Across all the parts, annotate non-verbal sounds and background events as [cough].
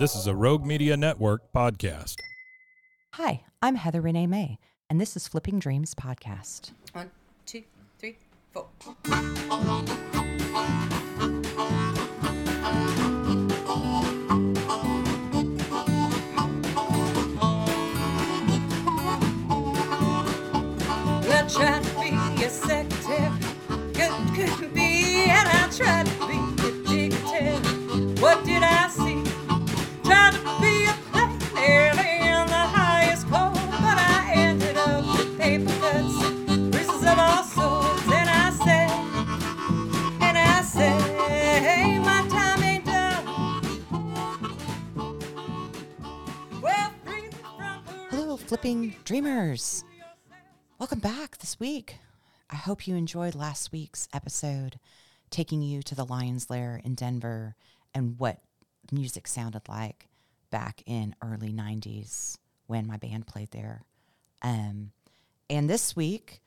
This is a Rogue Media Network podcast. Hi, I'm Heather Renee May, and this is Flipping Dreams Podcast. One, two, three, four. I tried to be a secretary, good, couldn't be, and I tried Flipping Dreamers. Welcome back this week. I hope you enjoyed last week's episode, taking you to the Lion's Lair in Denver and what music sounded like back in early 90s when my band played there. Um, and this week,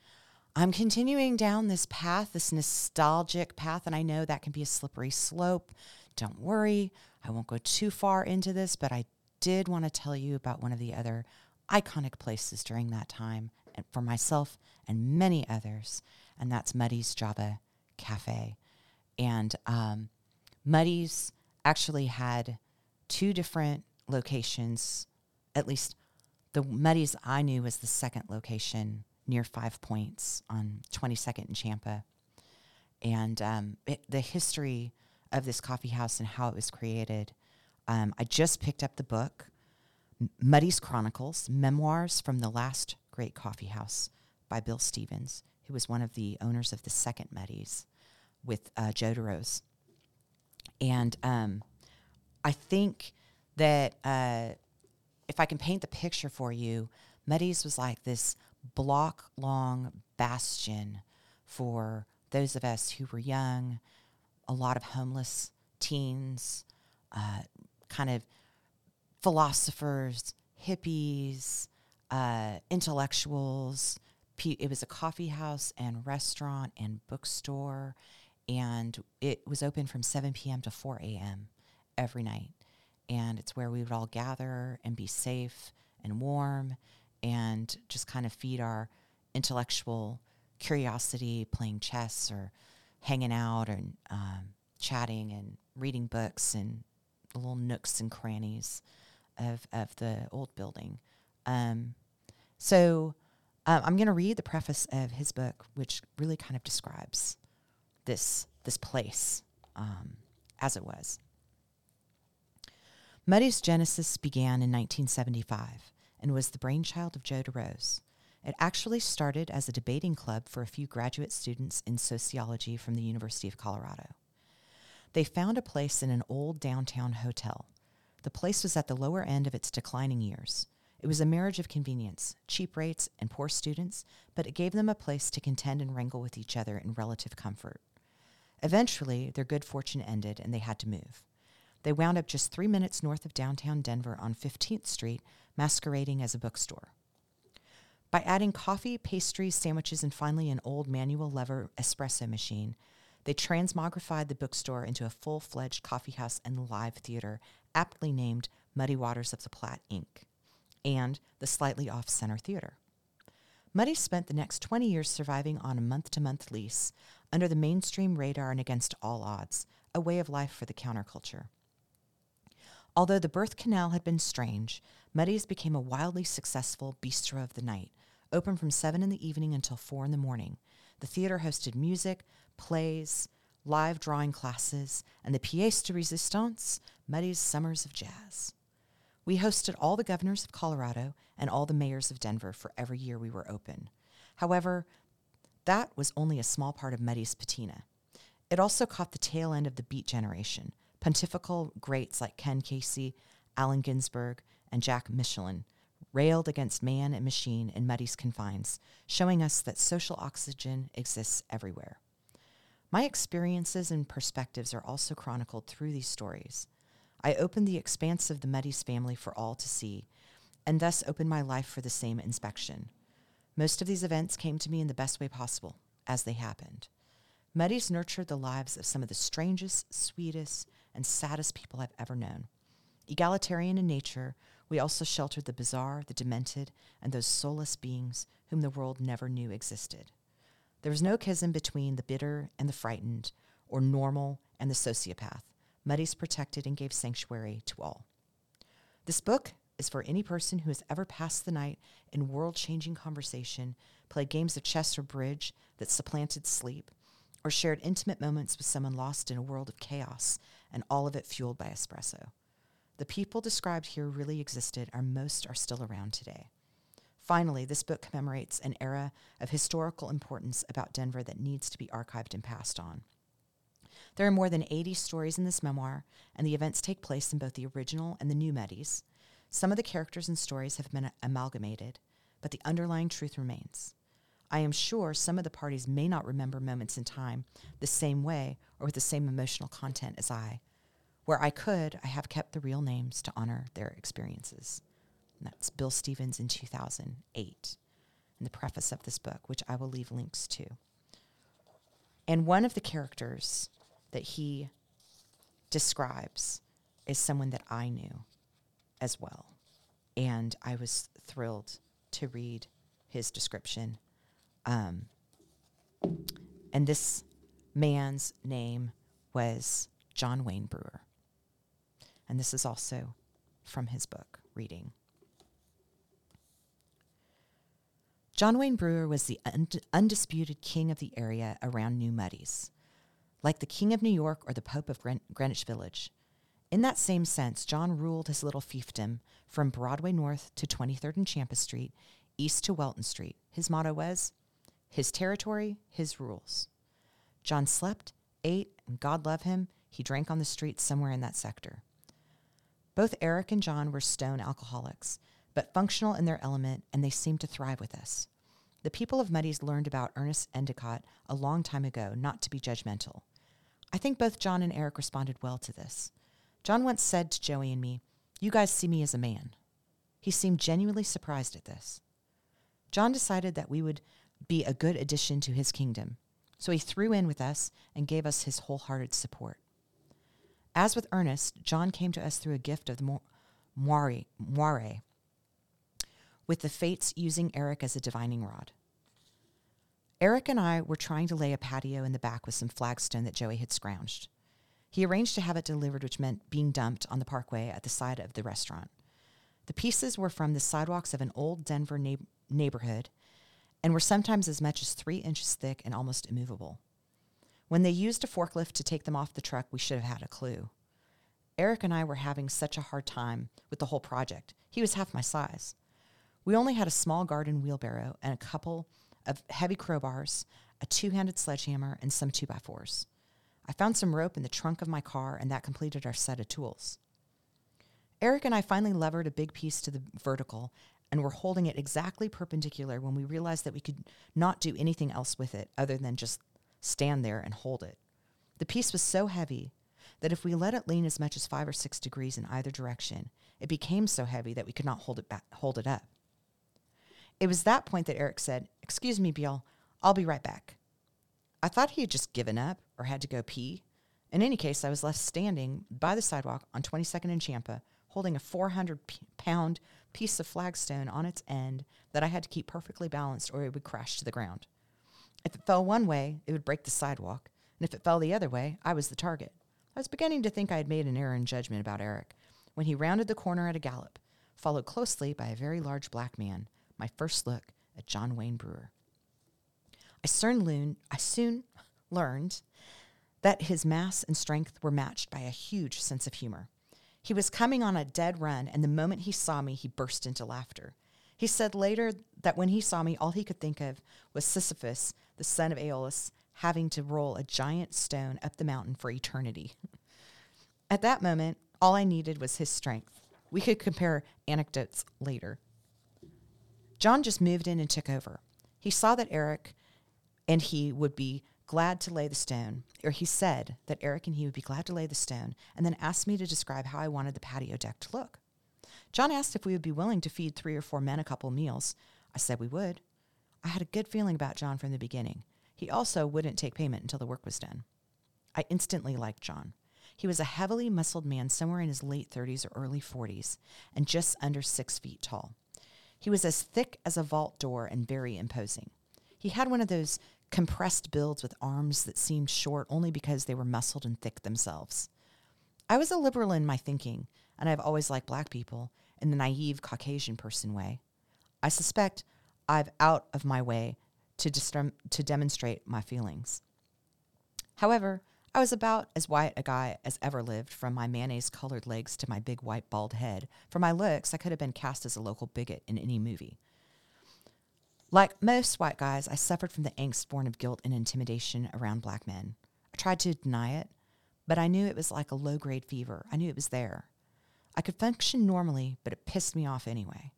I'm continuing down this path, this nostalgic path, and I know that can be a slippery slope. Don't worry, I won't go too far into this, but I did want to tell you about one of the other iconic places during that time and for myself and many others, and that's Muddy's Java Cafe. And um, Muddy's actually had two different locations, at least the Muddy's I knew was the second location near Five Points on 22nd and Champa. And um, it, the history of this coffee house and how it was created, um, I just picked up the book, Muddy's Chronicles, Memoirs from the Last Great Coffee House by Bill Stevens, who was one of the owners of the second Muddy's with uh, Joe DeRose. And um, I think that uh, if I can paint the picture for you, Muddy's was like this block long bastion for those of us who were young, a lot of homeless teens, uh, kind of philosophers, hippies, uh, intellectuals. It was a coffee house and restaurant and bookstore, and it was open from 7 p.m. to 4 a.m. every night. And it's where we would all gather and be safe and warm and just kind of feed our intellectual curiosity, playing chess or hanging out and um, chatting and reading books and little nooks and crannies of, of the old building. Um, so um, I'm going to read the preface of his book, which really kind of describes this this place um, as it was. Muddy's genesis began in 1975 and was the brainchild of Joe DeRose. It actually started as a debating club for a few graduate students in sociology from the University of Colorado. They found a place in an old downtown hotel. The place was at the lower end of its declining years. It was a marriage of convenience, cheap rates, and poor students, but it gave them a place to contend and wrangle with each other in relative comfort. Eventually, their good fortune ended and they had to move. They wound up just three minutes north of downtown Denver on 15th Street, masquerading as a bookstore. By adding coffee, pastries, sandwiches, and finally an old manual lever espresso machine, they transmogrified the bookstore into a full fledged coffeehouse and live theater, aptly named Muddy Waters of the Platte, Inc., and the slightly off center theater. Muddy spent the next 20 years surviving on a month to month lease, under the mainstream radar and against all odds, a way of life for the counterculture. Although the birth canal had been strange, Muddy's became a wildly successful bistro of the night, open from 7 in the evening until 4 in the morning. The theater hosted music, plays, live drawing classes, and the pièce de résistance, Muddy's Summers of Jazz. We hosted all the governors of Colorado and all the mayors of Denver for every year we were open. However, that was only a small part of Muddy's patina. It also caught the tail end of the Beat generation, pontifical greats like Ken Kesey, Allen Ginsberg, and Jack Micheline railed against man and machine in Muddy's confines, showing us that social oxygen exists everywhere. My experiences and perspectives are also chronicled through these stories. I opened the expanse of the Muddy's family for all to see, and thus opened my life for the same inspection. Most of these events came to me in the best way possible, as they happened. Muddy's nurtured the lives of some of the strangest, sweetest, and saddest people I've ever known. Egalitarian in nature, we also sheltered the bizarre, the demented, and those soulless beings whom the world never knew existed. There was no chasm between the bitter and the frightened, or normal and the sociopath. Muddy's protected and gave sanctuary to all. This book is for any person who has ever passed the night in world changing conversation, played games of chess or bridge that supplanted sleep, or shared intimate moments with someone lost in a world of chaos and all of it fueled by espresso. The people described here really existed, and most are still around today. Finally, this book commemorates an era of historical importance about Denver that needs to be archived and passed on. There are more than 80 stories in this memoir, and the events take place in both the original and the new Muddy's. Some of the characters and stories have been amalgamated, but the underlying truth remains. I am sure some of the parties may not remember moments in time the same way or with the same emotional content as I. Where I could, I have kept the real names to honor their experiences. And that's Bill Stevens in 2008 in the preface of this book, which I will leave links to. And one of the characters that he describes is someone that I knew as well. And I was thrilled to read his description. Um, and this man's name was John Wayne Brewer. And this is also from his book, Reading. John Wayne Brewer was the undisputed king of the area around New Muddies, like the king of New York or the Pope of Greenwich Village. In that same sense, John ruled his little fiefdom from Broadway North to 23rd and Champa Street, east to Welton Street. His motto was, his territory, his rules. John slept, ate, and God love him, he drank on the streets somewhere in that sector. Both Eric and John were stone alcoholics, but functional in their element, and they seem to thrive with us. The people of Muddies learned about Ernest Endicott a long time ago not to be judgmental. I think both John and Eric responded well to this. John once said to Joey and me, You guys see me as a man. He seemed genuinely surprised at this. John decided that we would be a good addition to his kingdom, so he threw in with us and gave us his wholehearted support. As with Ernest, John came to us through a gift of the moire, moire, with the fates using Eric as a divining rod. Eric and I were trying to lay a patio in the back with some flagstone that Joey had scrounged. He arranged to have it delivered, which meant being dumped on the parkway at the side of the restaurant. The pieces were from the sidewalks of an old Denver na- neighborhood and were sometimes as much as three inches thick and almost immovable. When they used a forklift to take them off the truck, we should have had a clue. Eric and I were having such a hard time with the whole project. He was half my size. We only had a small garden wheelbarrow and a couple of heavy crowbars, a two handed sledgehammer, and some two by fours. I found some rope in the trunk of my car, and that completed our set of tools. Eric and I finally levered a big piece to the vertical and were holding it exactly perpendicular when we realized that we could not do anything else with it other than just stand there and hold it. The piece was so heavy that if we let it lean as much as five or six degrees in either direction, it became so heavy that we could not hold it back, hold it up. It was that point that Eric said, Excuse me, Beal, I'll be right back. I thought he had just given up or had to go pee. In any case, I was left standing by the sidewalk on 22nd and Champa, holding a 400 pound piece of flagstone on its end that I had to keep perfectly balanced or it would crash to the ground. If it fell one way, it would break the sidewalk, and if it fell the other way, I was the target. I was beginning to think I had made an error in judgment about Eric when he rounded the corner at a gallop, followed closely by a very large black man, my first look at John Wayne Brewer. I soon, learned, I soon [laughs] learned that his mass and strength were matched by a huge sense of humor. He was coming on a dead run, and the moment he saw me, he burst into laughter. He said later that when he saw me, all he could think of was Sisyphus, the son of Aeolus, having to roll a giant stone up the mountain for eternity. [laughs] At that moment, all I needed was his strength. We could compare anecdotes later. John just moved in and took over. He saw that Eric and he would be glad to lay the stone, or he said that Eric and he would be glad to lay the stone, and then asked me to describe how I wanted the patio deck to look. John asked if we would be willing to feed three or four men a couple meals. I said we would. I had a good feeling about John from the beginning. He also wouldn't take payment until the work was done. I instantly liked John. He was a heavily muscled man somewhere in his late 30s or early 40s and just under six feet tall. He was as thick as a vault door and very imposing. He had one of those compressed builds with arms that seemed short only because they were muscled and thick themselves. I was a liberal in my thinking, and I've always liked black people in the naive Caucasian person way. I suspect I've out of my way to, to demonstrate my feelings. However, I was about as white a guy as ever lived, from my mayonnaise colored legs to my big white bald head. For my looks, I could have been cast as a local bigot in any movie. Like most white guys, I suffered from the angst born of guilt and intimidation around black men. I tried to deny it, but I knew it was like a low grade fever. I knew it was there. I could function normally, but it pissed me off anyway.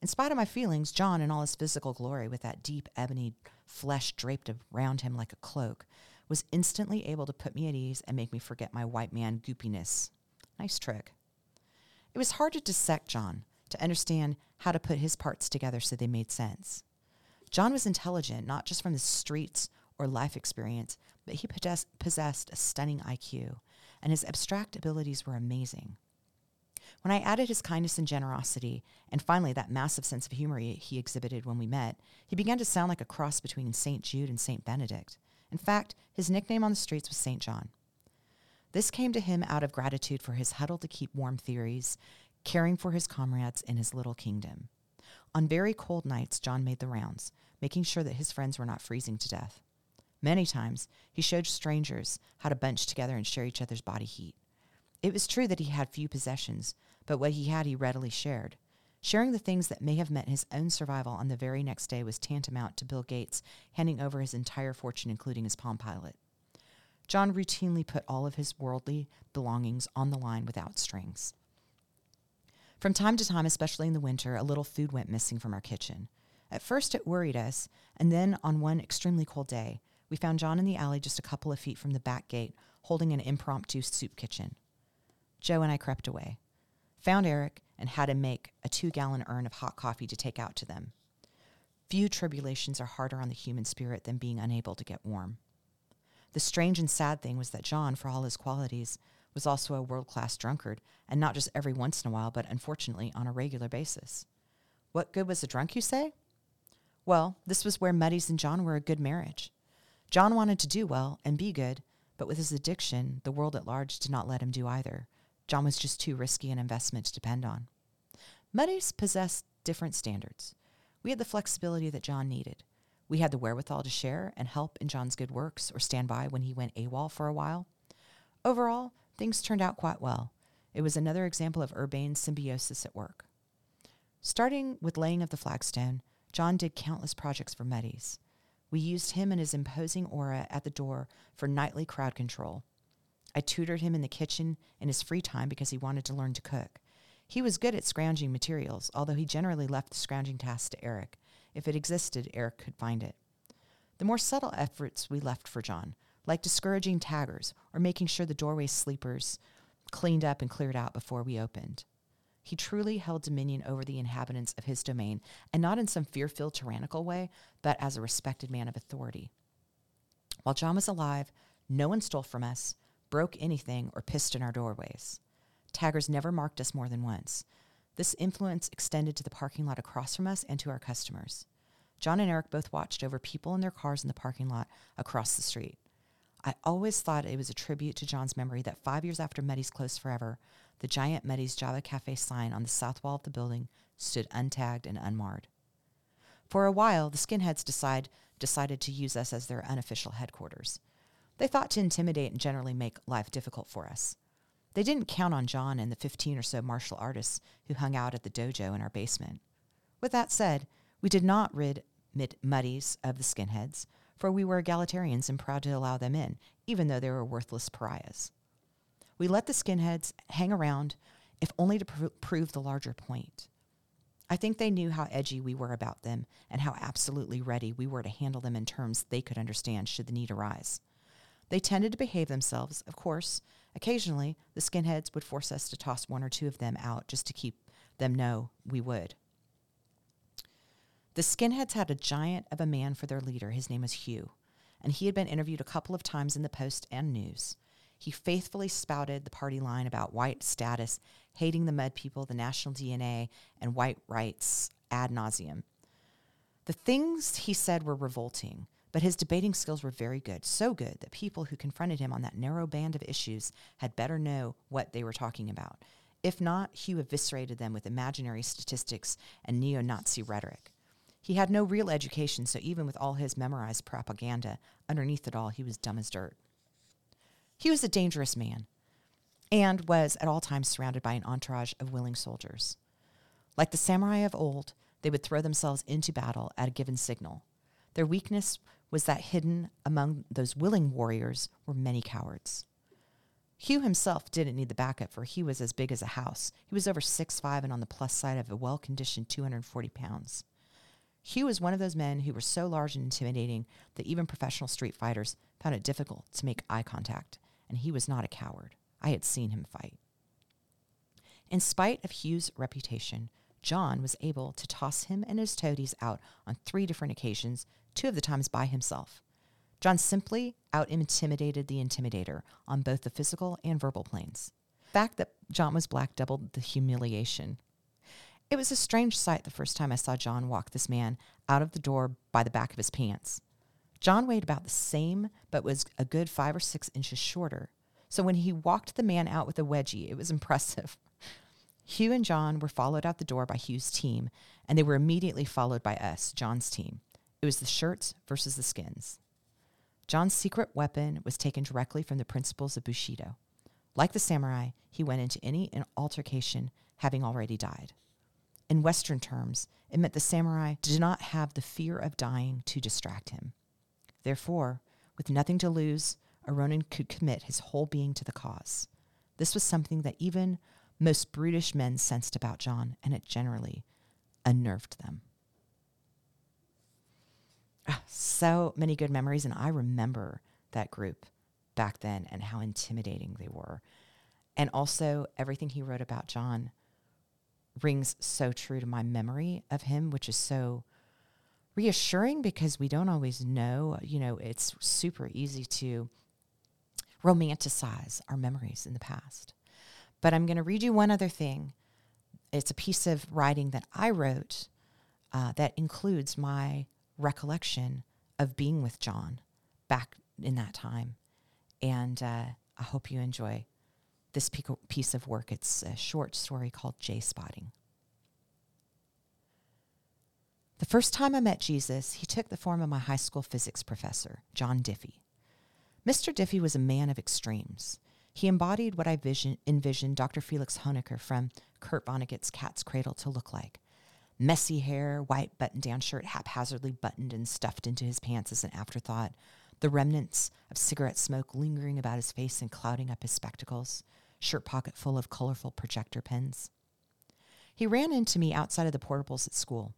In spite of my feelings, John, in all his physical glory, with that deep ebony flesh draped around him like a cloak, was instantly able to put me at ease and make me forget my white man goopiness. Nice trick. It was hard to dissect John, to understand how to put his parts together so they made sense. John was intelligent, not just from the streets or life experience, but he possessed a stunning IQ, and his abstract abilities were amazing. When I added his kindness and generosity, and finally that massive sense of humor he exhibited when we met, he began to sound like a cross between St. Jude and St. Benedict. In fact, his nickname on the streets was St. John. This came to him out of gratitude for his huddle to keep warm theories, caring for his comrades in his little kingdom. On very cold nights, John made the rounds, making sure that his friends were not freezing to death. Many times, he showed strangers how to bunch together and share each other's body heat. It was true that he had few possessions, but what he had he readily shared. Sharing the things that may have meant his own survival on the very next day was tantamount to Bill Gates handing over his entire fortune, including his Palm Pilot. John routinely put all of his worldly belongings on the line without strings. From time to time, especially in the winter, a little food went missing from our kitchen. At first, it worried us, and then on one extremely cold day, we found John in the alley just a couple of feet from the back gate, holding an impromptu soup kitchen. Joe and I crept away, found Eric, and how to make a two gallon urn of hot coffee to take out to them. Few tribulations are harder on the human spirit than being unable to get warm. The strange and sad thing was that John, for all his qualities, was also a world class drunkard, and not just every once in a while, but unfortunately on a regular basis. What good was a drunk, you say? Well, this was where Muddy's and John were a good marriage. John wanted to do well and be good, but with his addiction, the world at large did not let him do either. John was just too risky an investment to depend on. Muddy's possessed different standards. We had the flexibility that John needed. We had the wherewithal to share and help in John's good works or stand by when he went AWOL for a while. Overall, things turned out quite well. It was another example of urbane symbiosis at work. Starting with laying of the flagstone, John did countless projects for Muddy's. We used him and his imposing aura at the door for nightly crowd control. I tutored him in the kitchen in his free time because he wanted to learn to cook. He was good at scrounging materials, although he generally left the scrounging task to Eric. If it existed, Eric could find it. The more subtle efforts we left for John, like discouraging taggers or making sure the doorway sleepers cleaned up and cleared out before we opened. He truly held dominion over the inhabitants of his domain, and not in some fear filled tyrannical way, but as a respected man of authority. While John was alive, no one stole from us, broke anything, or pissed in our doorways. Taggers never marked us more than once. This influence extended to the parking lot across from us and to our customers. John and Eric both watched over people in their cars in the parking lot across the street. I always thought it was a tribute to John's memory that five years after Muddy's closed forever, the giant Muddy's Java Cafe sign on the south wall of the building stood untagged and unmarred. For a while, the skinheads decide, decided to use us as their unofficial headquarters. They thought to intimidate and generally make life difficult for us. They didn't count on John and the 15 or so martial artists who hung out at the dojo in our basement. With that said, we did not rid Mid- Muddies of the skinheads, for we were egalitarians and proud to allow them in, even though they were worthless pariahs. We let the skinheads hang around, if only to pr- prove the larger point. I think they knew how edgy we were about them and how absolutely ready we were to handle them in terms they could understand should the need arise. They tended to behave themselves, of course. Occasionally, the skinheads would force us to toss one or two of them out just to keep them know we would. The skinheads had a giant of a man for their leader. His name was Hugh, and he had been interviewed a couple of times in the Post and News. He faithfully spouted the party line about white status, hating the mud people, the national DNA, and white rights ad nauseum. The things he said were revolting, but his debating skills were very good, so good that people who confronted him on that narrow band of issues had better know what they were talking about. If not, Hugh eviscerated them with imaginary statistics and neo Nazi rhetoric. He had no real education, so even with all his memorized propaganda, underneath it all, he was dumb as dirt. He was a dangerous man and was at all times surrounded by an entourage of willing soldiers. Like the samurai of old, they would throw themselves into battle at a given signal. Their weakness was that hidden among those willing warriors were many cowards. Hugh himself didn't need the backup, for he was as big as a house. He was over six five and on the plus side of a well conditioned 240 pounds. Hugh was one of those men who were so large and intimidating that even professional street fighters found it difficult to make eye contact, and he was not a coward. I had seen him fight. In spite of Hugh's reputation, John was able to toss him and his toadies out on three different occasions, two of the times by himself. John simply out intimidated the intimidator on both the physical and verbal planes. The fact that John was black doubled the humiliation. It was a strange sight the first time I saw John walk this man out of the door by the back of his pants. John weighed about the same, but was a good five or six inches shorter. So when he walked the man out with a wedgie, it was [laughs] impressive. Hugh and John were followed out the door by Hugh's team, and they were immediately followed by us, John's team. It was the shirts versus the skins. John's secret weapon was taken directly from the principles of Bushido. Like the samurai, he went into any altercation having already died. In Western terms, it meant the samurai did not have the fear of dying to distract him. Therefore, with nothing to lose, a Ronin could commit his whole being to the cause. This was something that even most brutish men sensed about John, and it generally unnerved them. Ah, so many good memories, and I remember that group back then and how intimidating they were. And also, everything he wrote about John rings so true to my memory of him, which is so reassuring because we don't always know. You know, it's super easy to romanticize our memories in the past. But I'm going to read you one other thing. It's a piece of writing that I wrote uh, that includes my recollection of being with John back in that time. And uh, I hope you enjoy this piece of work. It's a short story called J Spotting. The first time I met Jesus, he took the form of my high school physics professor, John Diffie. Mr. Diffie was a man of extremes. He embodied what I vision, envisioned Dr. Felix Hoenikker from Kurt Vonnegut's Cat's Cradle to look like. Messy hair, white button down shirt haphazardly buttoned and stuffed into his pants as an afterthought, the remnants of cigarette smoke lingering about his face and clouding up his spectacles, shirt pocket full of colorful projector pens. He ran into me outside of the portables at school.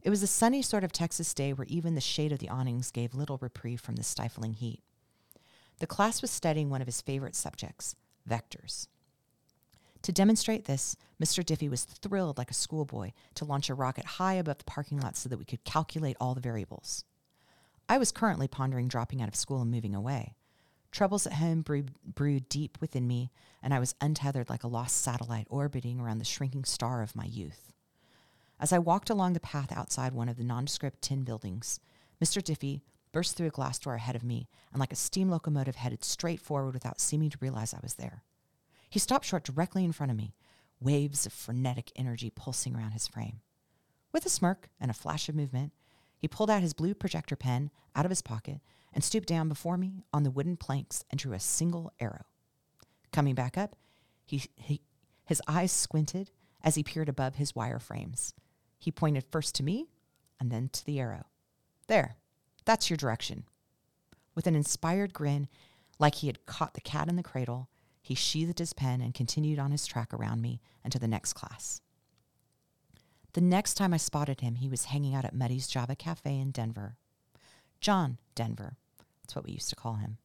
It was a sunny sort of Texas day where even the shade of the awnings gave little reprieve from the stifling heat. The class was studying one of his favorite subjects, vectors. To demonstrate this, Mr. Diffie was thrilled like a schoolboy to launch a rocket high above the parking lot so that we could calculate all the variables. I was currently pondering dropping out of school and moving away. Troubles at home brewed, brewed deep within me, and I was untethered like a lost satellite orbiting around the shrinking star of my youth. As I walked along the path outside one of the nondescript tin buildings, Mr. Diffie burst through a glass door ahead of me and, like a steam locomotive, headed straight forward without seeming to realize I was there. He stopped short directly in front of me, waves of frenetic energy pulsing around his frame. With a smirk and a flash of movement, he pulled out his blue projector pen out of his pocket and stooped down before me on the wooden planks and drew a single arrow. Coming back up, he, he, his eyes squinted as he peered above his wire frames. He pointed first to me and then to the arrow. There, that's your direction. With an inspired grin, like he had caught the cat in the cradle, he sheathed his pen and continued on his track around me and to the next class. The next time I spotted him, he was hanging out at Muddy's Java Cafe in Denver. John Denver. That's what we used to call him.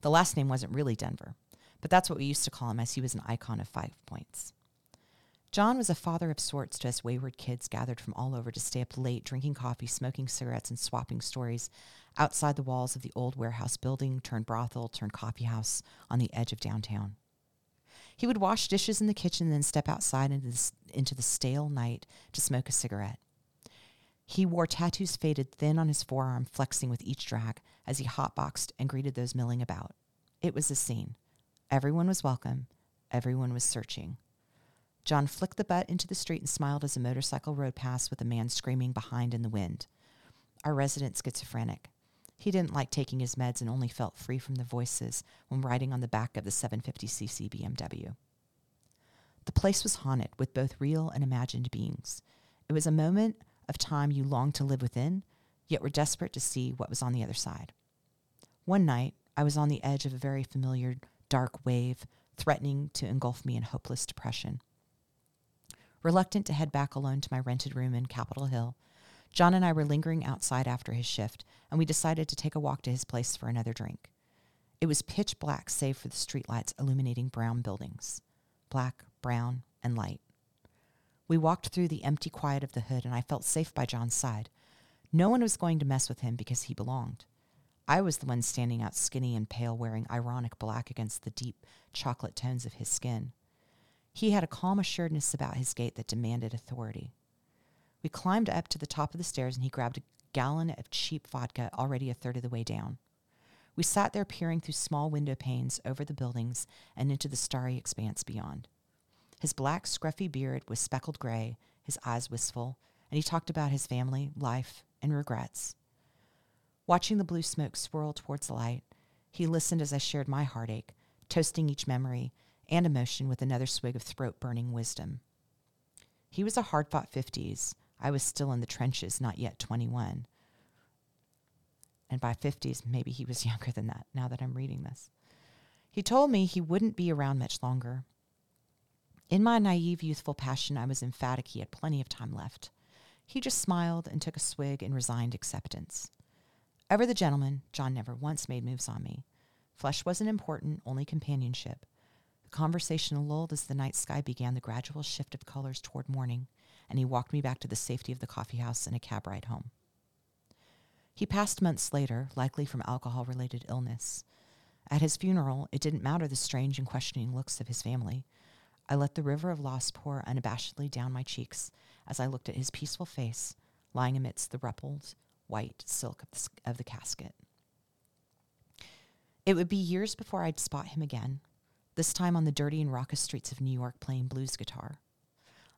The last name wasn't really Denver, but that's what we used to call him as he was an icon of five points. John was a father of sorts to us wayward kids gathered from all over to stay up late, drinking coffee, smoking cigarettes, and swapping stories outside the walls of the old warehouse building turned brothel turned coffee house on the edge of downtown. He would wash dishes in the kitchen then step outside into the, into the stale night to smoke a cigarette. He wore tattoos faded thin on his forearm, flexing with each drag as he hotboxed and greeted those milling about. It was a scene. Everyone was welcome. Everyone was searching. John flicked the butt into the street and smiled as a motorcycle rode past with a man screaming behind in the wind. Our resident schizophrenic. He didn't like taking his meds and only felt free from the voices when riding on the back of the 750cc BMW. The place was haunted with both real and imagined beings. It was a moment of time you longed to live within, yet were desperate to see what was on the other side. One night, I was on the edge of a very familiar dark wave, threatening to engulf me in hopeless depression. Reluctant to head back alone to my rented room in Capitol Hill, John and I were lingering outside after his shift, and we decided to take a walk to his place for another drink. It was pitch black save for the streetlights illuminating brown buildings black, brown, and light. We walked through the empty quiet of the hood, and I felt safe by John's side. No one was going to mess with him because he belonged. I was the one standing out skinny and pale, wearing ironic black against the deep chocolate tones of his skin. He had a calm assuredness about his gait that demanded authority. We climbed up to the top of the stairs and he grabbed a gallon of cheap vodka already a third of the way down. We sat there peering through small window panes over the buildings and into the starry expanse beyond. His black, scruffy beard was speckled gray, his eyes wistful, and he talked about his family, life, and regrets. Watching the blue smoke swirl towards the light, he listened as I shared my heartache, toasting each memory and emotion with another swig of throat burning wisdom. He was a hard fought 50s, I was still in the trenches, not yet 21. And by 50s, maybe he was [laughs] younger than that now that I'm reading this. He told me he wouldn't be around much longer. In my naive, youthful passion, I was emphatic he had plenty of time left. He just smiled and took a swig in resigned acceptance. Ever the gentleman, John never once made moves on me. Flesh wasn't important, only companionship. Conversation lulled as the night sky began the gradual shift of colors toward morning and he walked me back to the safety of the coffee house and a cab ride home. He passed months later, likely from alcohol related illness. At his funeral, it didn't matter the strange and questioning looks of his family. I let the river of loss pour unabashedly down my cheeks as I looked at his peaceful face lying amidst the ruffled white silk of the, of the casket. It would be years before I'd spot him again, this time on the dirty and raucous streets of New York playing blues guitar.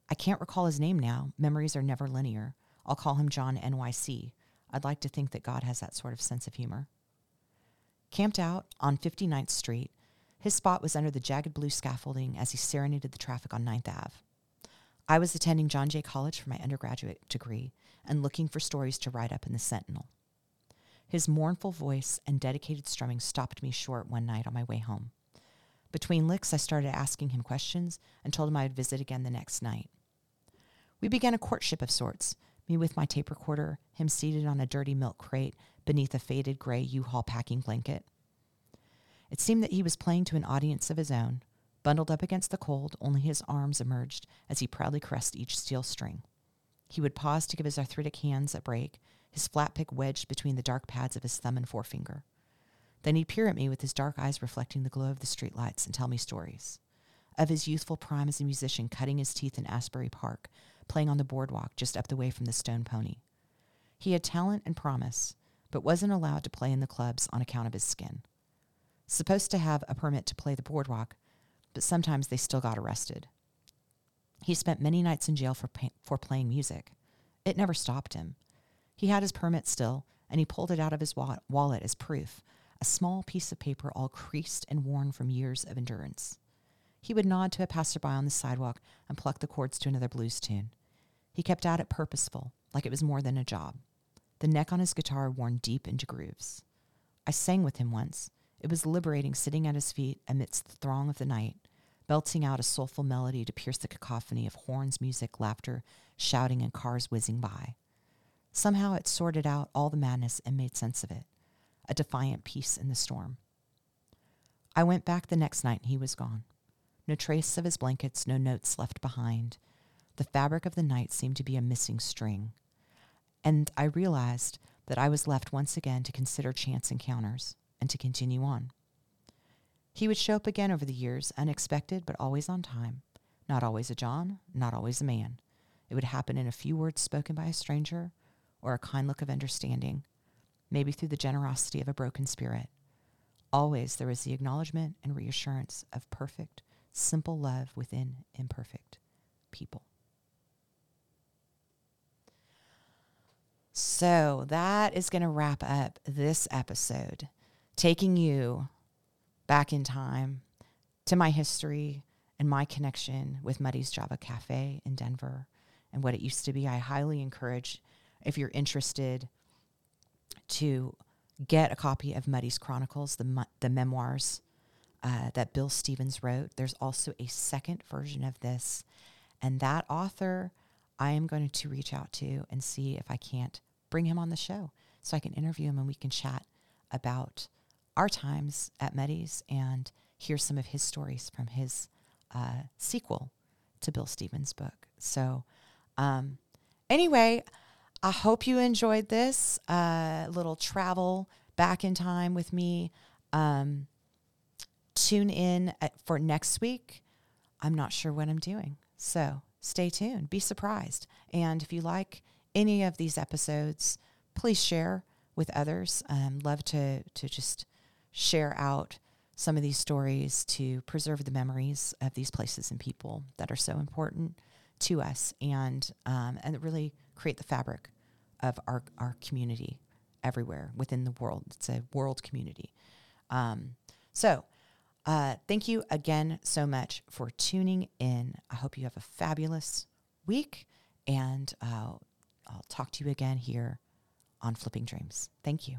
I can't recall his name now. Memories are never linear. I'll call him John NYC. I'd like to think that God has that sort of sense of humor. Camped out on 59th Street, his spot was under the jagged blue scaffolding as he serenaded the traffic on 9th Ave. I was attending John Jay College for my undergraduate degree and looking for stories to write up in the Sentinel. His mournful voice and dedicated strumming stopped me short one night on my way home. Between licks, I started asking him questions and told him I would visit again the next night. We began a courtship of sorts, me with my tape recorder, him seated on a dirty milk crate beneath a faded gray U Haul packing blanket. It seemed that he was playing to an audience of his own. Bundled up against the cold, only his arms emerged as he proudly caressed each steel string. He would pause to give his arthritic hands a break, his flat pick wedged between the dark pads of his thumb and forefinger. Then he'd peer at me with his dark eyes reflecting the glow of the streetlights and tell me stories of his youthful prime as a musician cutting his teeth in Asbury Park, playing on the boardwalk just up the way from the Stone Pony. He had talent and promise, but wasn't allowed to play in the clubs on account of his skin. Supposed to have a permit to play the boardwalk, but sometimes they still got arrested. He spent many nights in jail for, pay- for playing music. It never stopped him. He had his permit still, and he pulled it out of his wa- wallet as proof a small piece of paper all creased and worn from years of endurance. He would nod to a passerby on the sidewalk and pluck the chords to another blues tune. He kept at it purposeful, like it was more than a job. The neck on his guitar worn deep into grooves. I sang with him once. It was liberating sitting at his feet amidst the throng of the night, belting out a soulful melody to pierce the cacophony of horns, music, laughter, shouting, and cars whizzing by. Somehow it sorted out all the madness and made sense of it a defiant peace in the storm. I went back the next night and he was gone. No trace of his blankets, no notes left behind. The fabric of the night seemed to be a missing string. And I realized that I was left once again to consider chance encounters and to continue on. He would show up again over the years, unexpected but always on time. Not always a John, not always a man. It would happen in a few words spoken by a stranger or a kind look of understanding, maybe through the generosity of a broken spirit. Always there is the acknowledgement and reassurance of perfect, simple love within imperfect people. So that is going to wrap up this episode, taking you back in time to my history and my connection with Muddy's Java Cafe in Denver and what it used to be. I highly encourage, if you're interested, to get a copy of Muddy's Chronicles, the, the memoirs uh, that Bill Stevens wrote. There's also a second version of this. And that author, I am going to reach out to and see if I can't bring him on the show so I can interview him and we can chat about our times at Muddy's and hear some of his stories from his uh, sequel to Bill Stevens' book. So, um, anyway, I hope you enjoyed this uh, little travel back in time with me. Um, tune in at, for next week. I'm not sure what I'm doing. So stay tuned, be surprised. And if you like any of these episodes, please share with others. Um, love to, to just share out some of these stories to preserve the memories of these places and people that are so important to us and, um, and really create the fabric of our, our community everywhere within the world. It's a world community. Um, so, uh, thank you again so much for tuning in. I hope you have a fabulous week, and uh, I'll talk to you again here on Flipping Dreams. Thank you.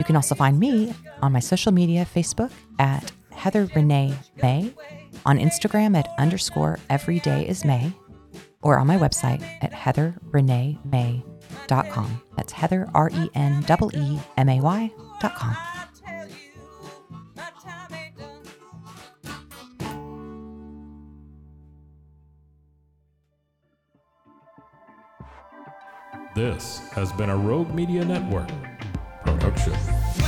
You can also find me on my social media Facebook at Heather Renee May, on Instagram at underscore every day is May, or on my website at heatherreneemay.com. That's Heather, R E N E E M A Y.com. This has been a Rogue Media Network production.